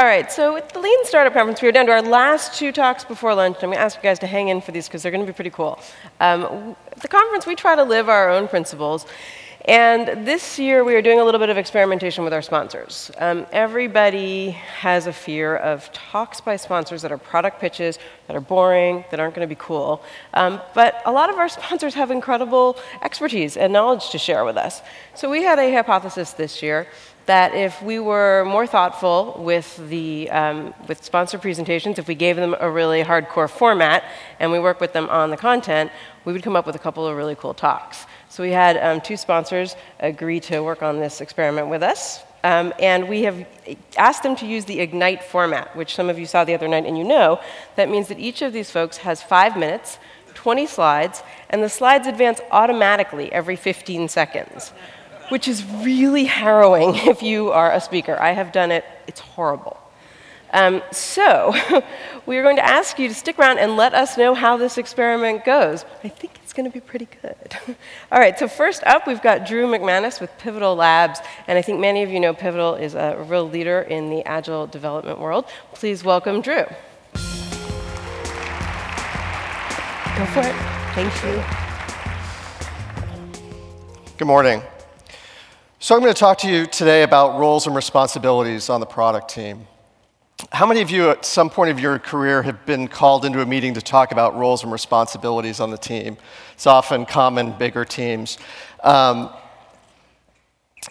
All right, so with the Lean Startup Conference, we are down to our last two talks before lunch. I'm going to ask you guys to hang in for these because they're going to be pretty cool. Um, the conference, we try to live our own principles. And this year, we are doing a little bit of experimentation with our sponsors. Um, everybody has a fear of talks by sponsors that are product pitches, that are boring, that aren't going to be cool. Um, but a lot of our sponsors have incredible expertise and knowledge to share with us. So we had a hypothesis this year that if we were more thoughtful with the um, with sponsor presentations, if we gave them a really hardcore format and we work with them on the content, we would come up with a couple of really cool talks. So we had um, two sponsors agree to work on this experiment with us. Um, and we have asked them to use the Ignite format, which some of you saw the other night and you know. That means that each of these folks has five minutes, 20 slides, and the slides advance automatically every 15 seconds which is really harrowing if you are a speaker. I have done it, it's horrible. Um, so, we are going to ask you to stick around and let us know how this experiment goes. I think it's going to be pretty good. All right, so first up, we've got Drew McManus with Pivotal Labs, and I think many of you know Pivotal is a real leader in the agile development world. Please welcome Drew. Go for it. Thank you. Good morning. So, I'm going to talk to you today about roles and responsibilities on the product team. How many of you at some point of your career have been called into a meeting to talk about roles and responsibilities on the team? It's often common, bigger teams. Um,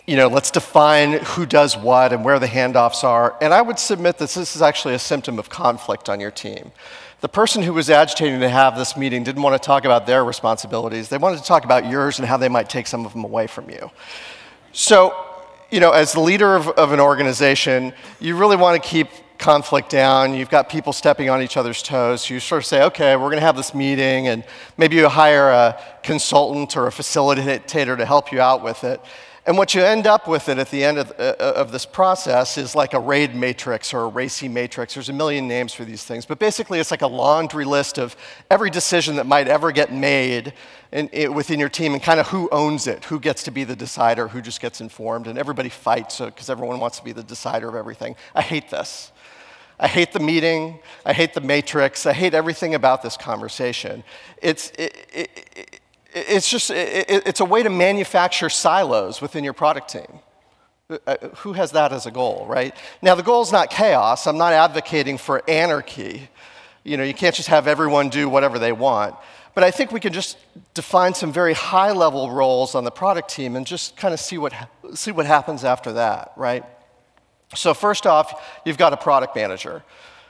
you know, let's define who does what and where the handoffs are. And I would submit that this is actually a symptom of conflict on your team. The person who was agitating to have this meeting didn't want to talk about their responsibilities. They wanted to talk about yours and how they might take some of them away from you. So, you know, as the leader of, of an organization, you really want to keep conflict down. You've got people stepping on each other's toes. You sort of say, okay, we're going to have this meeting, and maybe you hire a consultant or a facilitator to help you out with it. And what you end up with it at the end of, uh, of, this process is like a RAID matrix or a RACI matrix. There's a million names for these things, but basically it's like a laundry list of every decision that might ever get made in, in, within your team and kind of who owns it, who gets to be the decider, who just gets informed, and everybody fights because everyone wants to be the decider of everything. I hate this. I hate the meeting. I hate the matrix. I hate everything about this conversation. It's, it, it, it's just it's a way to manufacture silos within your product team. Uh, who has that as a goal right? Now the goal is not chaos. I'm not advocating for anarchy. You know you can't just have everyone do whatever they want. But i think we can just define some very high level roles on the product team and just kind of see what see what happens after that right? So first off you've got a product manager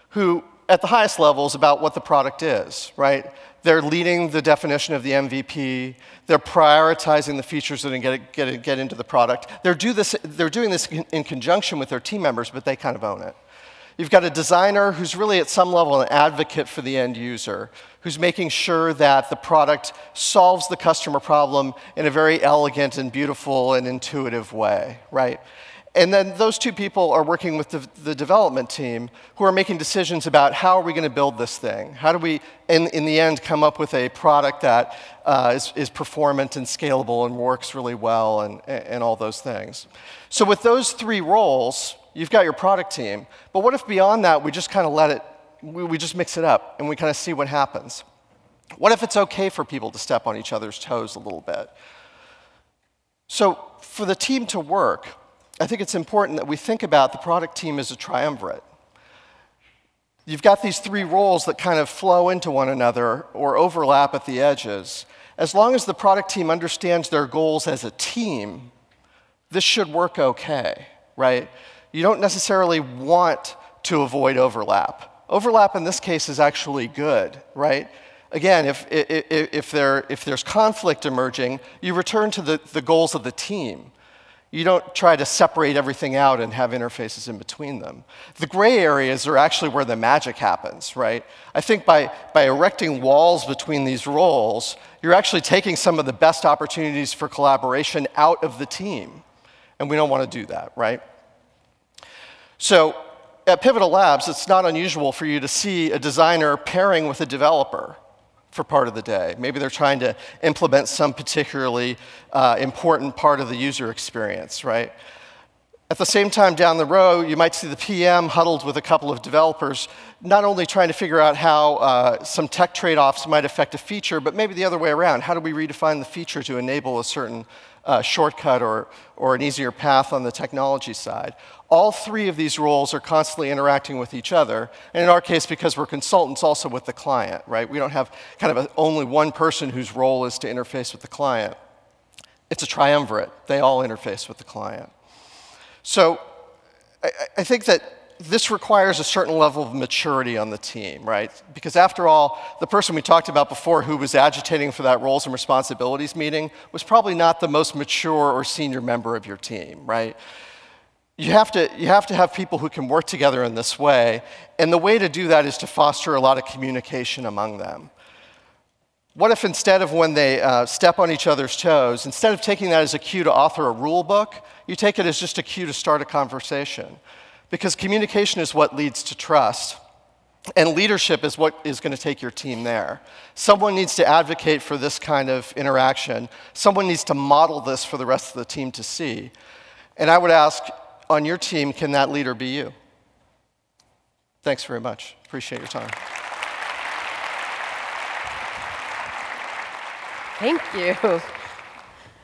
who at the highest levels about what the product is right they're leading the definition of the MVP. They're prioritizing the features that get, get, get into the product. They're, do this, they're doing this in, in conjunction with their team members, but they kind of own it. You've got a designer who's really at some level an advocate for the end user, who's making sure that the product solves the customer problem in a very elegant and beautiful and intuitive way, right? And then those two people are working with the, the, development team who are making decisions about how are we going to build this thing? How do we, in, in the end, come up with a product that uh, is, is performant and scalable and works really well and, and all those things? So, with those three roles, you've got your product team. But what if beyond that, we just kind of let it, we, we just mix it up and we kind of see what happens? What if it's okay for people to step on each other's toes a little bit? So, for the team to work, I think it's important that we think about the product team as a triumvirate. You've got these three roles that kind of flow into one another or overlap at the edges. As long as the product team understands their goals as a team, this should work okay, right? You don't necessarily want to avoid overlap. Overlap in this case is actually good, right? Again, if, if, if, there, if there's conflict emerging, you return to the, the goals of the team. You don't try to separate everything out and have interfaces in between them. The gray areas are actually where the magic happens, right? I think by, by erecting walls between these roles, you're actually taking some of the best opportunities for collaboration out of the team. And we don't want to do that, right? So at Pivotal Labs, it's not unusual for you to see a designer pairing with a developer for part of the day. Maybe they're trying to implement some particularly uh, important part of the user experience, right? At the same time, down the row, you might see the PM huddled with a couple of developers, not only trying to figure out how uh, some tech trade offs might affect a feature, but maybe the other way around. How do we redefine the feature to enable a certain uh, shortcut or, or an easier path on the technology side? All three of these roles are constantly interacting with each other, and in our case, because we're consultants, also with the client, right? We don't have kind of a, only one person whose role is to interface with the client. It's a triumvirate. They all interface with the client. So I, I think that this requires a certain level of maturity on the team, right? Because after all, the person we talked about before who was agitating for that roles and responsibilities meeting was probably not the most mature or senior member of your team, right? You have, to, you have to have people who can work together in this way, and the way to do that is to foster a lot of communication among them. What if instead of when they uh, step on each other's toes, instead of taking that as a cue to author a rule book, you take it as just a cue to start a conversation? Because communication is what leads to trust. And leadership is what is going to take your team there. Someone needs to advocate for this kind of interaction. Someone needs to model this for the rest of the team to see. And I would ask on your team, can that leader be you? Thanks very much. Appreciate your time. Thank you.